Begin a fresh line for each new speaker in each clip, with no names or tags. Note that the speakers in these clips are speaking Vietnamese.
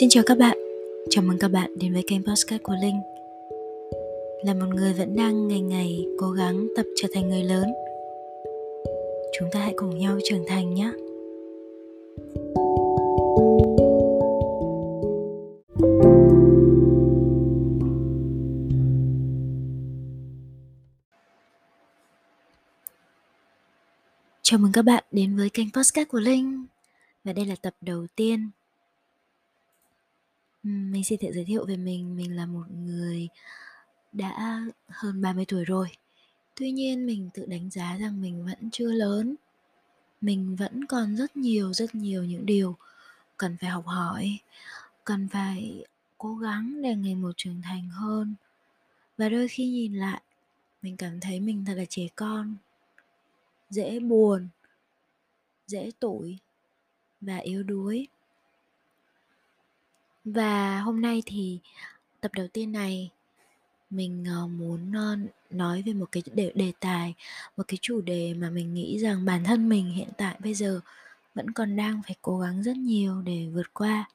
Xin chào các bạn, chào mừng các bạn đến với kênh Podcast của Linh. Là một người vẫn đang ngày ngày cố gắng tập trở thành người lớn. Chúng ta hãy cùng nhau trưởng thành nhé. Chào mừng các bạn đến với kênh Podcast của Linh. Và đây là tập đầu tiên mình xin tự giới thiệu về mình, mình là một người đã hơn 30 tuổi rồi. Tuy nhiên mình tự đánh giá rằng mình vẫn chưa lớn. Mình vẫn còn rất nhiều rất nhiều những điều cần phải học hỏi, cần phải cố gắng để ngày một trưởng thành hơn. Và đôi khi nhìn lại, mình cảm thấy mình thật là trẻ con, dễ buồn, dễ tủi và yếu đuối và hôm nay thì tập đầu tiên này mình ờ, muốn nói về một cái đề, đề tài một cái chủ đề mà mình nghĩ rằng bản thân mình hiện tại bây giờ vẫn còn đang phải cố gắng rất nhiều để vượt qua.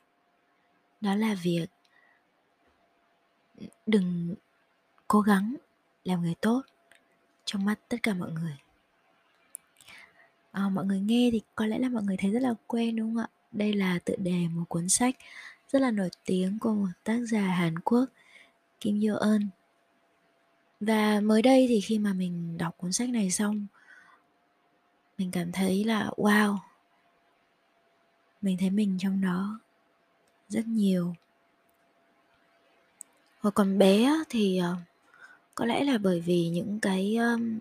Đó là việc đừng cố gắng làm người tốt trong mắt tất cả mọi người. À, mọi người nghe thì có lẽ là mọi người thấy rất là quen đúng không ạ? Đây là tựa đề một cuốn sách rất là nổi tiếng của một tác giả Hàn Quốc Kim Yo Eun. Và mới đây thì khi mà mình đọc cuốn sách này xong mình cảm thấy là wow mình thấy mình trong đó rất nhiều. Hồi còn bé thì ờ, có lẽ là bởi vì những cái um,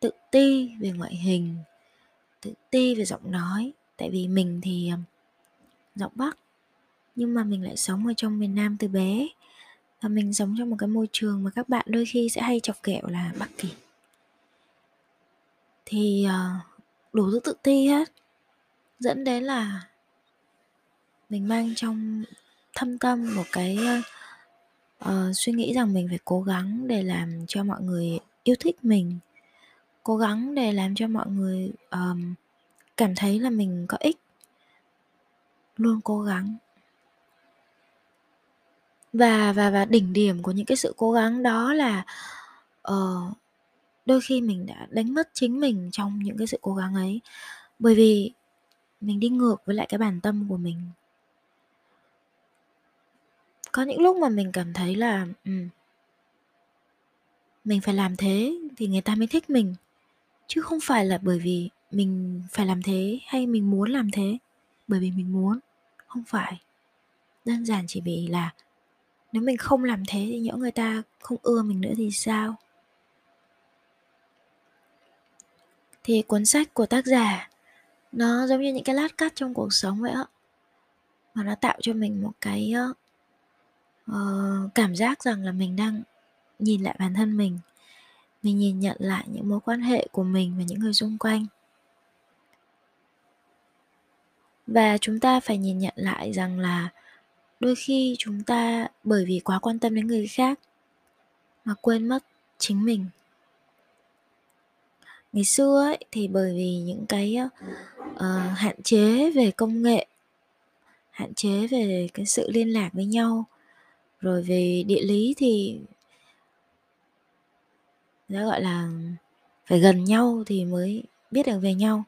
tự ti về ngoại hình tự ti về giọng nói. Tại vì mình thì um, giọng bắc nhưng mà mình lại sống ở trong miền Nam từ bé. Và mình sống trong một cái môi trường mà các bạn đôi khi sẽ hay chọc kẹo là Bắc Kỳ. Thì ờ, đủ thứ tự ti hết. Dẫn đến là mình mang trong thâm tâm một cái uh, suy nghĩ rằng mình phải cố gắng để làm cho mọi người yêu thích mình. Cố gắng để làm cho mọi người um, cảm thấy là mình có ích. Luôn cố gắng và và và đỉnh điểm của những cái sự cố gắng đó là uh, đôi khi mình đã đánh mất chính mình trong những cái sự cố gắng ấy. Bởi vì mình đi ngược với lại cái bản tâm của mình. Có những lúc mà mình cảm thấy là um, mình phải làm thế thì người ta mới thích mình chứ không phải là bởi vì mình phải làm thế hay mình muốn làm thế. Bởi vì mình muốn không phải. Đơn giản chỉ vì là nếu mình không làm thế thì những người ta không ưa mình nữa thì sao? Thì cuốn sách của tác giả nó giống như những cái lát cắt trong cuộc sống vậy á. Mà nó tạo cho mình một cái uh, cảm giác rằng là mình đang nhìn lại bản thân mình. Mình nhìn nhận lại những mối quan hệ của mình và những người xung quanh. Và chúng ta phải nhìn nhận lại rằng là đôi khi chúng ta bởi vì quá quan tâm đến người khác mà quên mất chính mình. Ngày xưa ấy, thì bởi vì những cái uh, hạn chế về công nghệ hạn chế về cái sự liên lạc với nhau rồi về địa lý thì đã gọi là phải gần nhau thì mới biết được về nhau.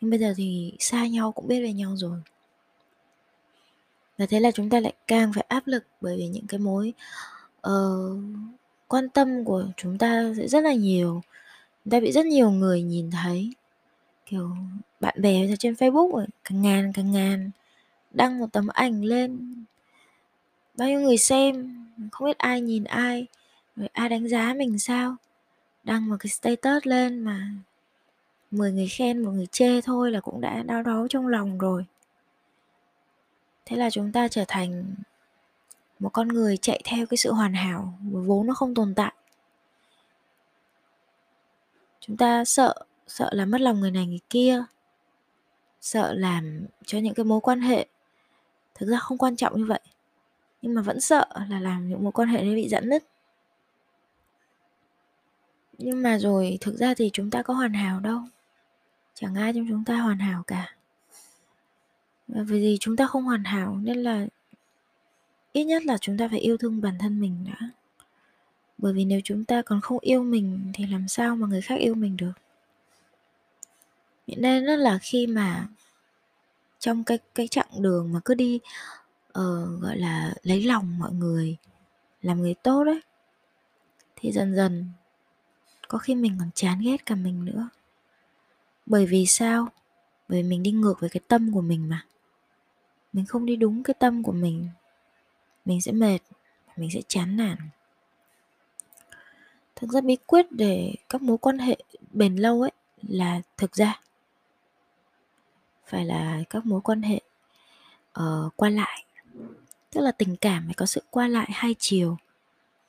Nhưng bây giờ thì xa nhau cũng biết về nhau rồi và thế là chúng ta lại càng phải áp lực bởi vì những cái mối uh, quan tâm của chúng ta sẽ rất là nhiều. Chúng ta bị rất nhiều người nhìn thấy. Kiểu bạn bè trên facebook càng ngàn càng ngàn đăng một tấm ảnh lên. Bao nhiêu người xem không biết ai nhìn ai rồi ai đánh giá mình sao? Đăng một cái status lên mà 10 người khen một người chê thôi là cũng đã đau đớn trong lòng rồi thế là chúng ta trở thành một con người chạy theo cái sự hoàn hảo vốn nó không tồn tại. Chúng ta sợ sợ là mất lòng người này người kia, sợ làm cho những cái mối quan hệ thực ra không quan trọng như vậy. Nhưng mà vẫn sợ là làm những mối quan hệ đấy bị giãn nứt. Nhưng mà rồi thực ra thì chúng ta có hoàn hảo đâu. Chẳng ai trong chúng ta hoàn hảo cả và vì gì chúng ta không hoàn hảo nên là ít nhất là chúng ta phải yêu thương bản thân mình đã. Bởi vì nếu chúng ta còn không yêu mình thì làm sao mà người khác yêu mình được? Nên rất là khi mà trong cái cái chặng đường mà cứ đi uh, gọi là lấy lòng mọi người làm người tốt đấy thì dần dần có khi mình còn chán ghét cả mình nữa. Bởi vì sao? Bởi vì mình đi ngược với cái tâm của mình mà mình không đi đúng cái tâm của mình. Mình sẽ mệt mình sẽ chán nản. Thực ra bí quyết để các mối quan hệ bền lâu ấy là thực ra. Phải là các mối quan hệ uh, qua lại. Tức là tình cảm phải có sự qua lại hai chiều.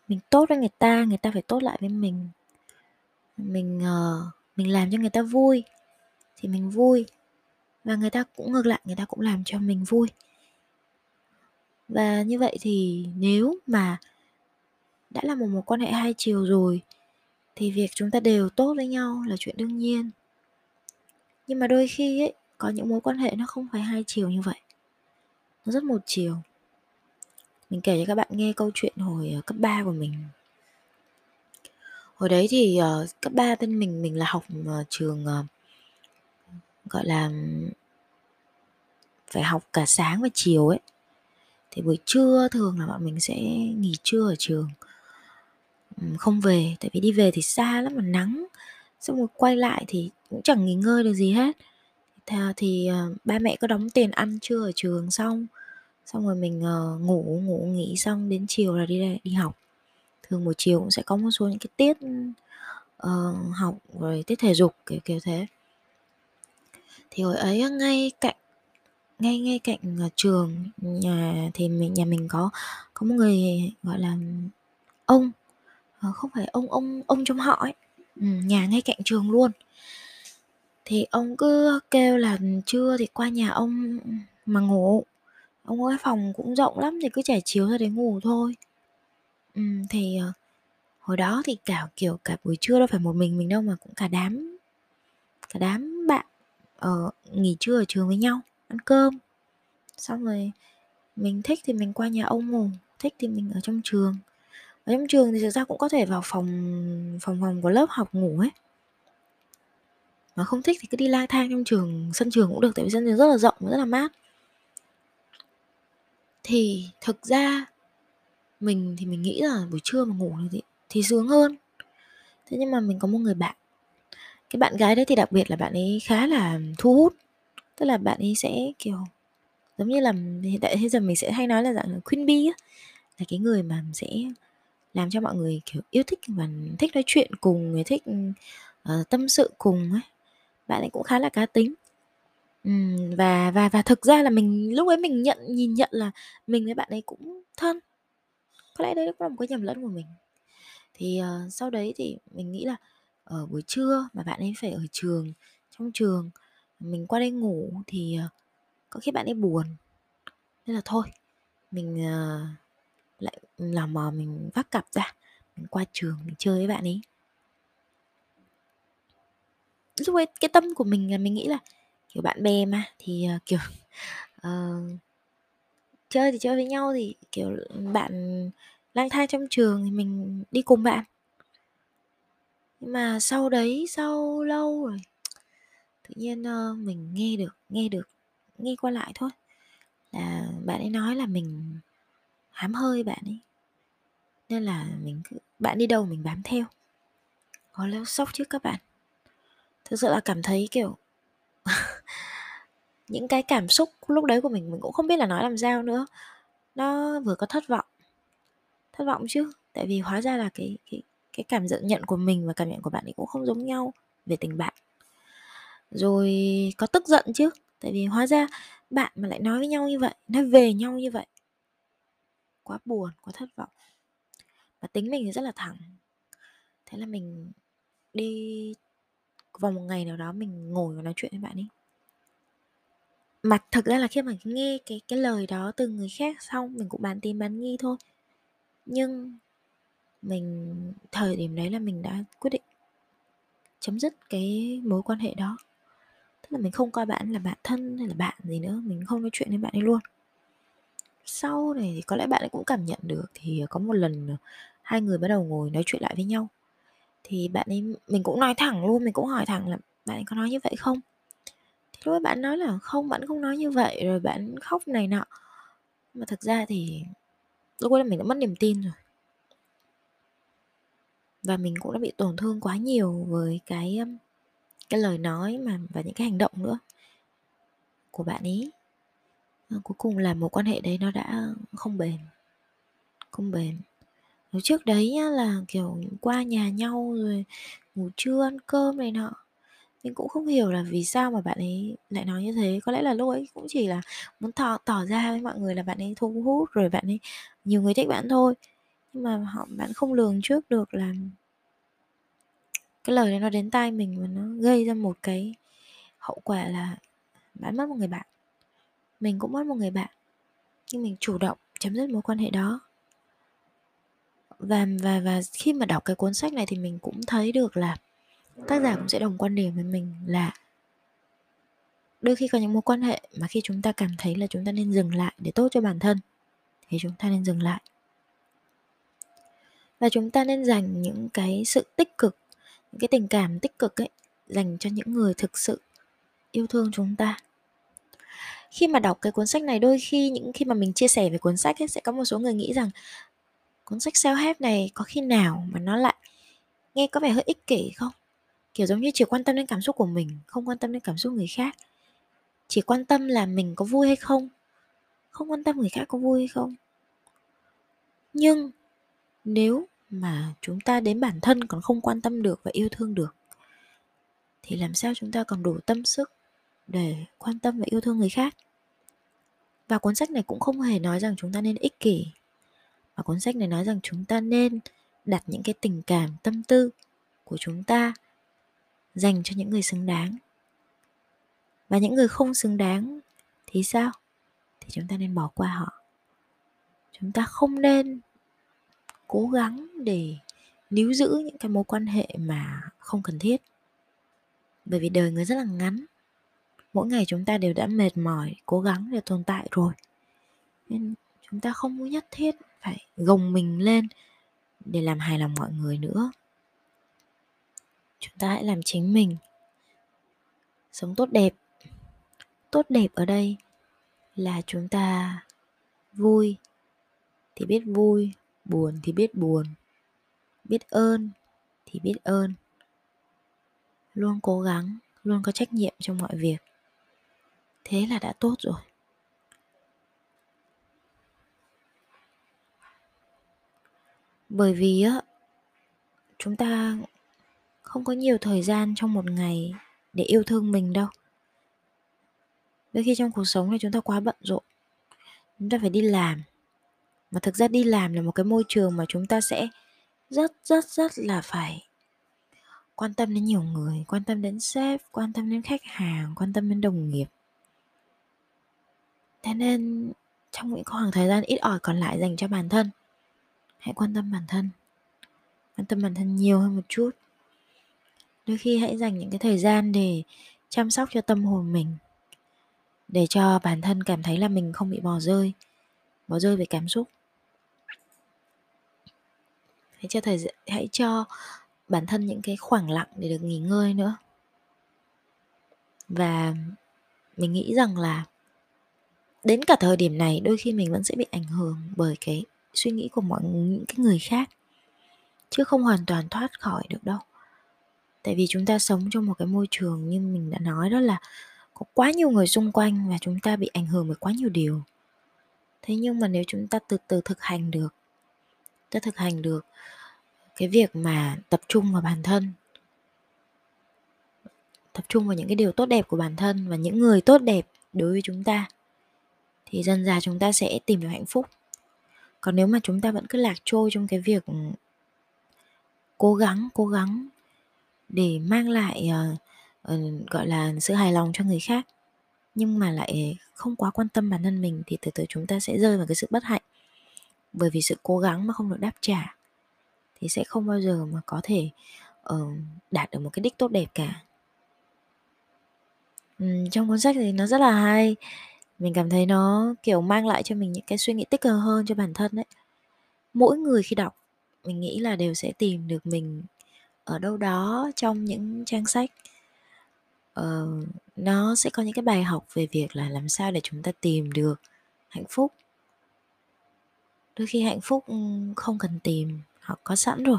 Mình tốt với người ta người ta phải tốt lại với mình. Mình uh, mình làm cho người ta vui thì mình vui và người ta cũng ngược lại người ta cũng làm cho mình vui. Và như vậy thì nếu mà đã là một mối quan hệ hai chiều rồi thì việc chúng ta đều tốt với nhau là chuyện đương nhiên. Nhưng mà đôi khi ấy có những mối quan hệ nó không phải hai chiều như vậy. Nó rất một chiều. Mình kể cho các bạn nghe câu chuyện hồi cấp 3 của mình. Hồi đấy thì uh, cấp 3 bên mình mình là học uh, trường uh, gọi là phải học cả sáng và chiều ấy. Thì buổi trưa thường là bọn mình sẽ nghỉ trưa ở trường không về. Tại vì đi về thì xa lắm mà nắng xong rồi quay lại thì cũng chẳng nghỉ ngơi được gì hết. Thì, à, thì uh, ba mẹ có đóng tiền ăn trưa ở trường xong xong rồi mình uh, ngủ ngủ nghỉ xong đến chiều là đi đi học. Thường buổi chiều cũng sẽ có một số những cái tiết uh, học rồi tiết thể dục kiểu kiểu thế thì hồi ấy ngay cạnh ngay ngay cạnh à, trường nhà thì mình nhà mình có có một người gọi là ông. Ờ, không phải ông ông ông trong họ ấy. Ừ, nhà ngay cạnh trường luôn. Thì ông cứ kêu là ừ, trưa thì qua nhà ông mà ngủ. Ông ấy phòng cũng rộng lắm thì cứ trải chiếu ra đấy ngủ thôi. Ừ, thì ờ, hồi đó thì cả kiểu cả buổi trưa đâu phải một mình mình đâu mà cũng cả đám cả đám bạn uh, nghỉ trưa ở trường với nhau ăn cơm. Xong rồi mình thích thì mình qua nhà ông ngủ thích thì mình ở trong trường. Ở trong trường thì thực ra cũng có thể vào phòng phòng phòng của lớp học ngủ ấy. Mà không thích thì cứ đi lang thang trong trường sân trường cũng được tại vì sân trường rất là rộng và rất là mát. Thì thực ra mình thì mình nghĩ là buổi trưa mà ngủ thì thì sướng hơn. Thế nhưng mà mình có một người bạn cái bạn gái đấy thì đặc biệt là bạn ấy khá là thu hút tức là bạn ấy sẽ kiểu giống như là hiện tại bây giờ mình sẽ hay nói là dạng queen bee á là cái người mà sẽ làm cho mọi người kiểu yêu thích và thích nói chuyện cùng người thích uh, tâm sự cùng ấy bạn ấy cũng khá là cá tính Ừm, và và và thực ra là mình lúc ấy mình nhận nhìn nhận là mình với bạn ấy cũng thân. Có lẽ đấy cũng là một cái nhầm lẫn của mình. Thì, uh, sau đấy thì mình nghĩ là, ở buổi trưa mà bạn ấy phải ở trường, trong trường, mình qua đây ngủ thì, ờ, có khi bạn ấy buồn. Nên là thôi, mình, ờ, lại làm mò mình vác cặp ra, mình qua trường mình chơi với bạn ấy. Lúc ấy cái tâm của mình là mình nghĩ là kiểu bạn bè mà thì ờ, kiểu uh, chơi thì chơi với nhau thì kiểu bạn lang thang trong trường thì mình đi cùng bạn nhưng mà sau đấy sau lâu rồi tự nhiên uh, mình nghe được nghe được nghe qua lại thôi. Là bạn ấy nói là mình hám hơi bạn ấy nên là mình cứ bạn đi đâu mình bám theo. Có lẽ sốc chứ các bạn. Thực sự là cảm thấy kiểu những cái cảm xúc lúc đấy của mình mình cũng không biết là nói làm sao nữa. Nó vừa có thất vọng thất vọng chứ. Tại vì hóa ra là cái cái cái cảm nhận nhận của mình và cảm nhận của bạn ấy cũng không giống nhau về tình bạn. Rồi có tức giận chứ? Tại vì hóa ra bạn mà lại nói với nhau như vậy, nói về nhau như vậy, quá buồn, quá thất vọng. Và tính mình thì rất là thẳng. Thế là mình đi vào một ngày nào đó mình ngồi và nói chuyện với bạn ấy. Mà thực ra là khi mà nghe cái cái lời đó từ người khác xong, mình cũng bán tin bán nghi thôi. Nhưng mình, thời điểm đấy là mình đã quyết định chấm dứt cái mối quan hệ đó. Tức là mình không coi bạn là bạn thân hay là bạn gì nữa, mình không nói chuyện với bạn ấy luôn. Sau này thì có lẽ bạn ấy cũng cảm nhận được thì có một lần ờ, hai người bắt đầu ngồi nói chuyện lại với nhau. Thì bạn ấy, mình cũng nói thẳng luôn, mình cũng hỏi thẳng là bạn ấy có nói như vậy không? Thì lúc ấy bạn nói là không, bạn không nói như vậy, rồi bạn khóc này nọ. Mà thực ra thì lúc ấy là mình đã mất niềm tin rồi và mình cũng đã bị tổn thương quá nhiều với cái cái lời nói mà, và những cái hành động nữa của bạn ấy ờ, cuối cùng là một quan hệ đấy nó đã không bền không bền. Nếu trước đấy nhá là, kiểu, qua nhà nhau rồi ngủ trưa, ăn cơm này nọ, mình cũng không hiểu là vì sao mà bạn ấy lại nói như thế. Có lẽ là lúc ấy cũng chỉ là muốn tỏ tỏ ra với mọi người là bạn ấy thu hút rồi bạn ấy nhiều người thích bạn thôi nhưng mà họ, bạn không lường trước được là cái lời đấy nó đến tai mình và nó gây ra một cái hậu quả là bạn mất một người bạn. Mình cũng mất một người bạn, nhưng mình chủ động chấm dứt mối quan hệ đó. Và và và khi mà đọc cái cuốn sách này thì mình cũng thấy được là tác giả cũng sẽ đồng quan điểm với mình là đôi khi có những mối quan hệ mà khi chúng ta cảm thấy là chúng ta nên dừng lại để tốt cho bản thân thì chúng ta nên dừng lại và chúng ta nên dành những cái sự tích cực, những cái tình cảm tích cực ấy, dành cho những người thực sự yêu thương chúng ta. Khi mà đọc cái cuốn sách này, đôi khi những khi mà mình chia sẻ về cuốn sách ấy, sẽ có một số người nghĩ rằng cuốn sách self help này có khi nào mà nó lại nghe có vẻ hơi ích kỷ không? Kiểu giống như chỉ quan tâm đến cảm xúc của mình, không quan tâm đến cảm xúc người khác. Chỉ quan tâm là mình có vui hay không? Không quan tâm người khác có vui hay không? Nhưng nếu mà chúng ta đến bản thân còn không quan tâm được và yêu thương được. Thì làm sao chúng ta còn đủ tâm sức để quan tâm và yêu thương người khác? Và cuốn sách này cũng không hề nói rằng chúng ta nên ích kỷ và cuốn sách này nói rằng chúng ta nên đặt những cái tình cảm, tâm tư của chúng ta dành cho những người xứng đáng. Và những người không xứng đáng thì sao? Thì chúng ta nên bỏ qua họ. Chúng ta không nên cố gắng để níu giữ những cái mối quan hệ mà không cần thiết. Bởi vì đời người rất là ngắn. Mỗi ngày chúng ta đều đã mệt mỏi, cố gắng để tồn tại rồi. Nên chúng ta không nhất thiết phải gồng mình lên để làm hài lòng mọi người nữa. Chúng ta hãy làm chính mình. Sống tốt đẹp. Tốt đẹp ở đây là chúng ta vui. Thì biết vui buồn thì biết buồn, biết ơn thì biết ơn. Luôn cố gắng, luôn có trách nhiệm trong mọi việc. Thế là đã tốt rồi. Bởi vì á, chúng ta không có nhiều thời gian trong một ngày để yêu thương mình đâu. Đôi khi trong cuộc sống này chúng ta quá bận rộn, chúng ta phải đi làm mà thực ra đi làm là một cái môi trường mà chúng ta sẽ rất rất rất là phải quan tâm đến nhiều người, quan tâm đến sếp, quan tâm đến khách hàng, quan tâm đến đồng nghiệp. Thế nên trong những khoảng thời gian ít ỏi còn lại dành cho bản thân, hãy quan tâm bản thân, quan tâm bản thân nhiều hơn một chút. Đôi khi hãy dành những cái thời gian để chăm sóc cho tâm hồn mình, để cho bản thân cảm thấy là mình không bị bỏ rơi bỏ rơi về cảm xúc hãy cho thời hãy cho bản thân những cái khoảng lặng để được nghỉ ngơi nữa. Và mình nghĩ rằng là đến cả thời điểm này, đôi khi mình vẫn sẽ bị ảnh hưởng bởi cái suy nghĩ của mọi những cái người khác, chứ không hoàn toàn thoát khỏi được đâu. Tại vì chúng ta sống trong một cái môi trường như mình đã nói, đó là có quá nhiều người xung quanh và chúng ta bị ảnh hưởng bởi quá nhiều điều. Thế nhưng mà nếu chúng ta từ từ thực hành được ta thực hành được cái việc mà tập trung vào bản thân. Tập trung vào những cái điều tốt đẹp của bản thân và những người tốt đẹp đối với chúng ta thì dần dà chúng ta sẽ tìm được hạnh phúc. Còn nếu mà chúng ta vẫn cứ lạc trôi trong cái việc ừ, cố gắng cố gắng để mang lại uh, uh, gọi là sự hài lòng cho người khác nhưng mà lại không quá quan tâm bản thân mình thì từ từ chúng ta sẽ rơi vào cái sự bất hạnh bởi vì sự cố gắng mà không được đáp trả thì sẽ không bao giờ mà có thể uh, đạt được một cái đích tốt đẹp cả uhm, trong cuốn sách thì nó rất là hay. Mình cảm thấy nó, kiểu, mang lại cho mình những cái suy nghĩ tích cực hơn cho bản thân đấy Mỗi người khi đọc, mình nghĩ là đều sẽ tìm được mình ở đâu đó trong những trang sách. uh, nó sẽ có những cái bài học về việc là làm sao để chúng ta tìm được hạnh phúc. Đôi khi hạnh phúc, ừ, không cần tìm, họ có sẵn rồi,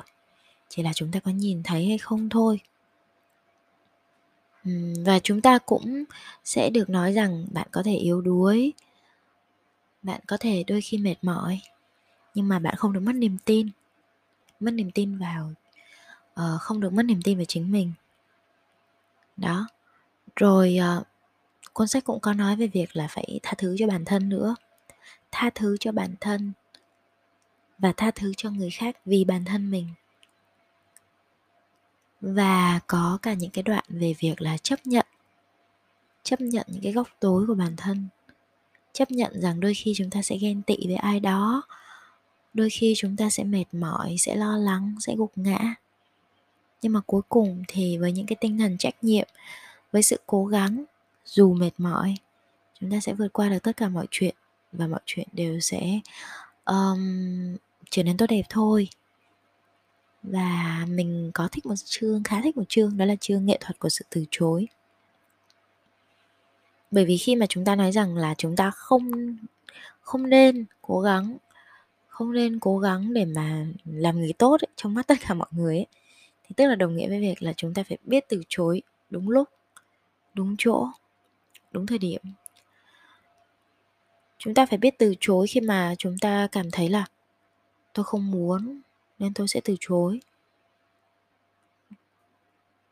chỉ là chúng ta có nhìn thấy hay không thôi. và chúng ta cũng sẽ được nói rằng bạn có thể yếu đuối, bạn có thể đôi khi mệt mỏi, nhưng mà bạn không được mất niềm tin. Mất niềm tin vào uh, không được mất niềm tin vào chính mình. Đó. Rồi, uh, cuốn sách cũng có nói về việc là phải tha thứ cho bản thân nữa. Tha thứ cho bản thân và tha thứ cho người khác vì bản thân mình. Và có cả những cái đoạn về việc là chấp nhận chấp nhận những cái góc tối của bản thân, chấp nhận rằng đôi khi chúng ta sẽ ghen tị với ai đó, đôi khi chúng ta sẽ mệt mỏi, sẽ lo lắng, sẽ gục ngã nhưng mà cuối cùng thì với những cái tinh thần trách nhiệm, với sự cố gắng, dù mệt mỏi, chúng ta sẽ vượt qua được tất cả mọi chuyện và mọi chuyện đều sẽ um, trở nên tốt đẹp thôi. Và mình có thích một chương khá thích một chương đó là chương nghệ thuật của sự từ chối. Bởi vì khi mà chúng ta nói rằng là chúng ta không không nên cố gắng không nên cố gắng để mà làm người tốt ấy, trong mắt tất cả mọi người ấy, thì tức là đồng nghĩa với việc là chúng ta phải biết từ chối đúng lúc đúng chỗ đúng thời điểm chúng ta phải biết từ chối khi mà chúng ta cảm thấy là tôi không muốn nên tôi sẽ từ chối.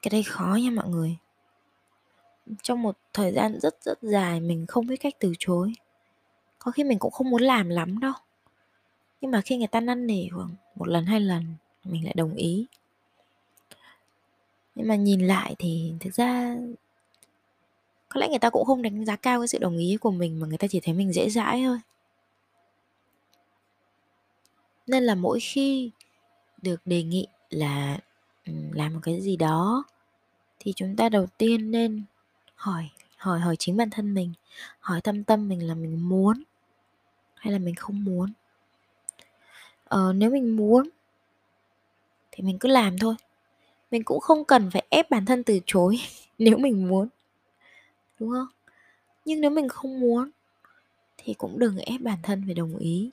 Cái đây khó nha mọi người. Trong một thời gian rất rất dài mình không biết cách từ chối. Có khi mình cũng không muốn làm lắm đâu. Nhưng mà khi người ta năn nỉ khoảng một lần, hai lần, mình lại đồng ý. Nhưng mà nhìn lại thì thực ra có lẽ người ta cũng không đánh giá cao cái sự đồng ý của mình mà người ta chỉ thấy mình dễ dãi thôi. Nên là mỗi khi được đề nghị là ừ, làm một cái gì đó thì chúng ta đầu tiên nên hỏi hỏi hỏi chính bản thân mình hỏi thâm tâm mình là mình muốn hay là mình không muốn. Ờ, nếu mình muốn thì mình cứ làm thôi. Mình cũng không cần phải ép bản thân từ chối nếu mình muốn đúng không? Nhưng nếu mình không muốn thì cũng đừng ép bản thân phải đồng ý.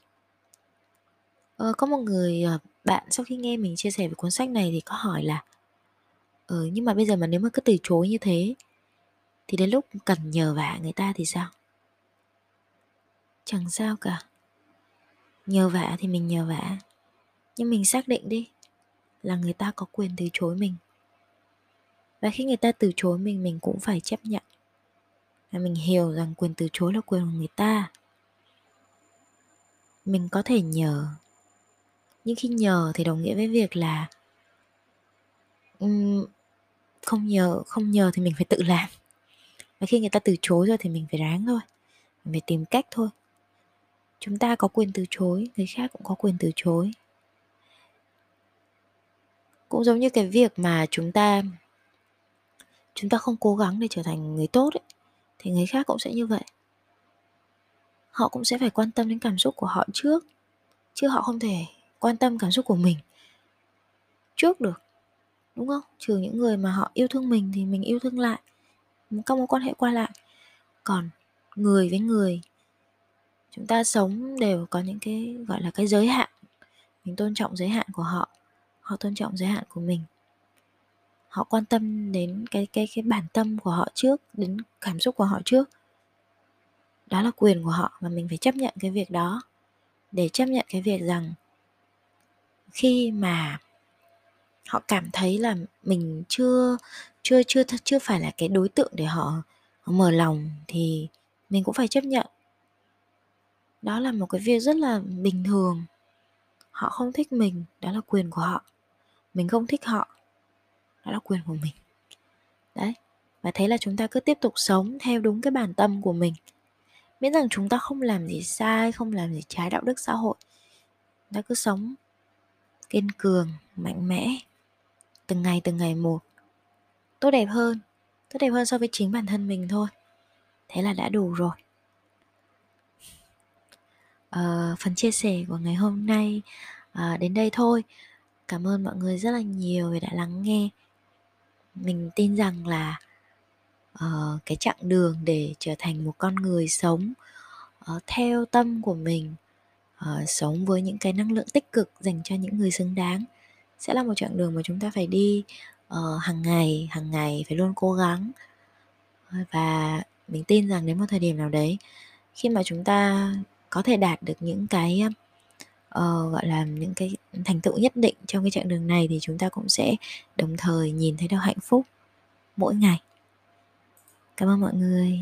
Ờ, có một người ờ, bạn sau khi nghe mình chia sẻ về cuốn sách này thì có hỏi là ờ nhưng mà bây giờ mà nếu mà cứ từ chối như thế thì đến lúc cần nhờ vả người ta thì sao? Chẳng sao cả. Nhờ vả thì mình nhờ vả. Nhưng mình xác định đi là người ta có quyền từ chối mình. Và khi người ta từ chối mình mình cũng phải chấp nhận và mình hiểu rằng quyền từ chối là quyền của người ta. Mình có thể nhờ. Nhưng khi nhờ thì đồng nghĩa với việc là um, không nhờ không nhờ thì mình phải tự làm. Và khi người ta từ chối rồi thì mình phải ráng thôi. Mình phải tìm cách thôi. Chúng ta có quyền từ chối người khác cũng có quyền từ chối. Cũng giống như cái việc mà chúng ta chúng ta không cố gắng để trở thành người tốt ấy, thì người khác cũng sẽ như vậy. Họ cũng sẽ phải quan tâm đến cảm xúc của họ trước, chứ họ không thể quan tâm cảm xúc của mình trước được, đúng không? Trừ những người mà họ yêu thương mình thì mình yêu thương lại các mối quan hệ qua lại. Còn người với người, chúng ta sống đều có những cái, gọi là, cái giới hạn. Mình tôn trọng giới hạn của họ họ tôn trọng giới hạn của mình họ quan tâm đến cái cái cái bản tâm của họ trước đến cảm xúc của họ trước. Đó là quyền của họ và mình phải chấp nhận cái việc đó. Để chấp nhận cái việc rằng khi mà họ cảm thấy là mình chưa chưa chưa chưa phải là cái đối tượng để họ, họ mở lòng thì mình cũng phải chấp nhận. Đó là một cái việc rất là bình thường. Họ không thích mình đó là quyền của họ. Mình không thích họ đó là quyền của mình. Đấy và thế là chúng ta cứ tiếp tục sống theo đúng cái bản tâm của mình. Miễn rằng chúng ta không làm gì sai không làm gì trái đạo đức xã hội. Ta cứ sống kiên cường mạnh mẽ từng ngày từng ngày một. Tốt đẹp hơn tốt đẹp hơn so với chính bản thân mình thôi. Thế là đã đủ rồi. À, phần chia sẻ của ngày hôm nay à, đến đây thôi. Cảm ơn mọi người rất là nhiều vì đã lắng nghe mình tin rằng là uh, cái chặng đường để trở thành một con người sống uh, theo tâm của mình uh, sống với những cái năng lượng tích cực dành cho những người xứng đáng sẽ là một chặng đường mà chúng ta phải đi uh, hàng ngày hàng ngày phải luôn cố gắng. Và mình tin rằng đến một thời điểm nào đấy khi mà chúng ta có thể đạt được những cái uh, gọi là những cái thành tựu nhất định trong cái chặng đường này thì chúng ta cũng sẽ đồng thời nhìn thấy được hạnh phúc mỗi ngày. Cảm ơn mọi người.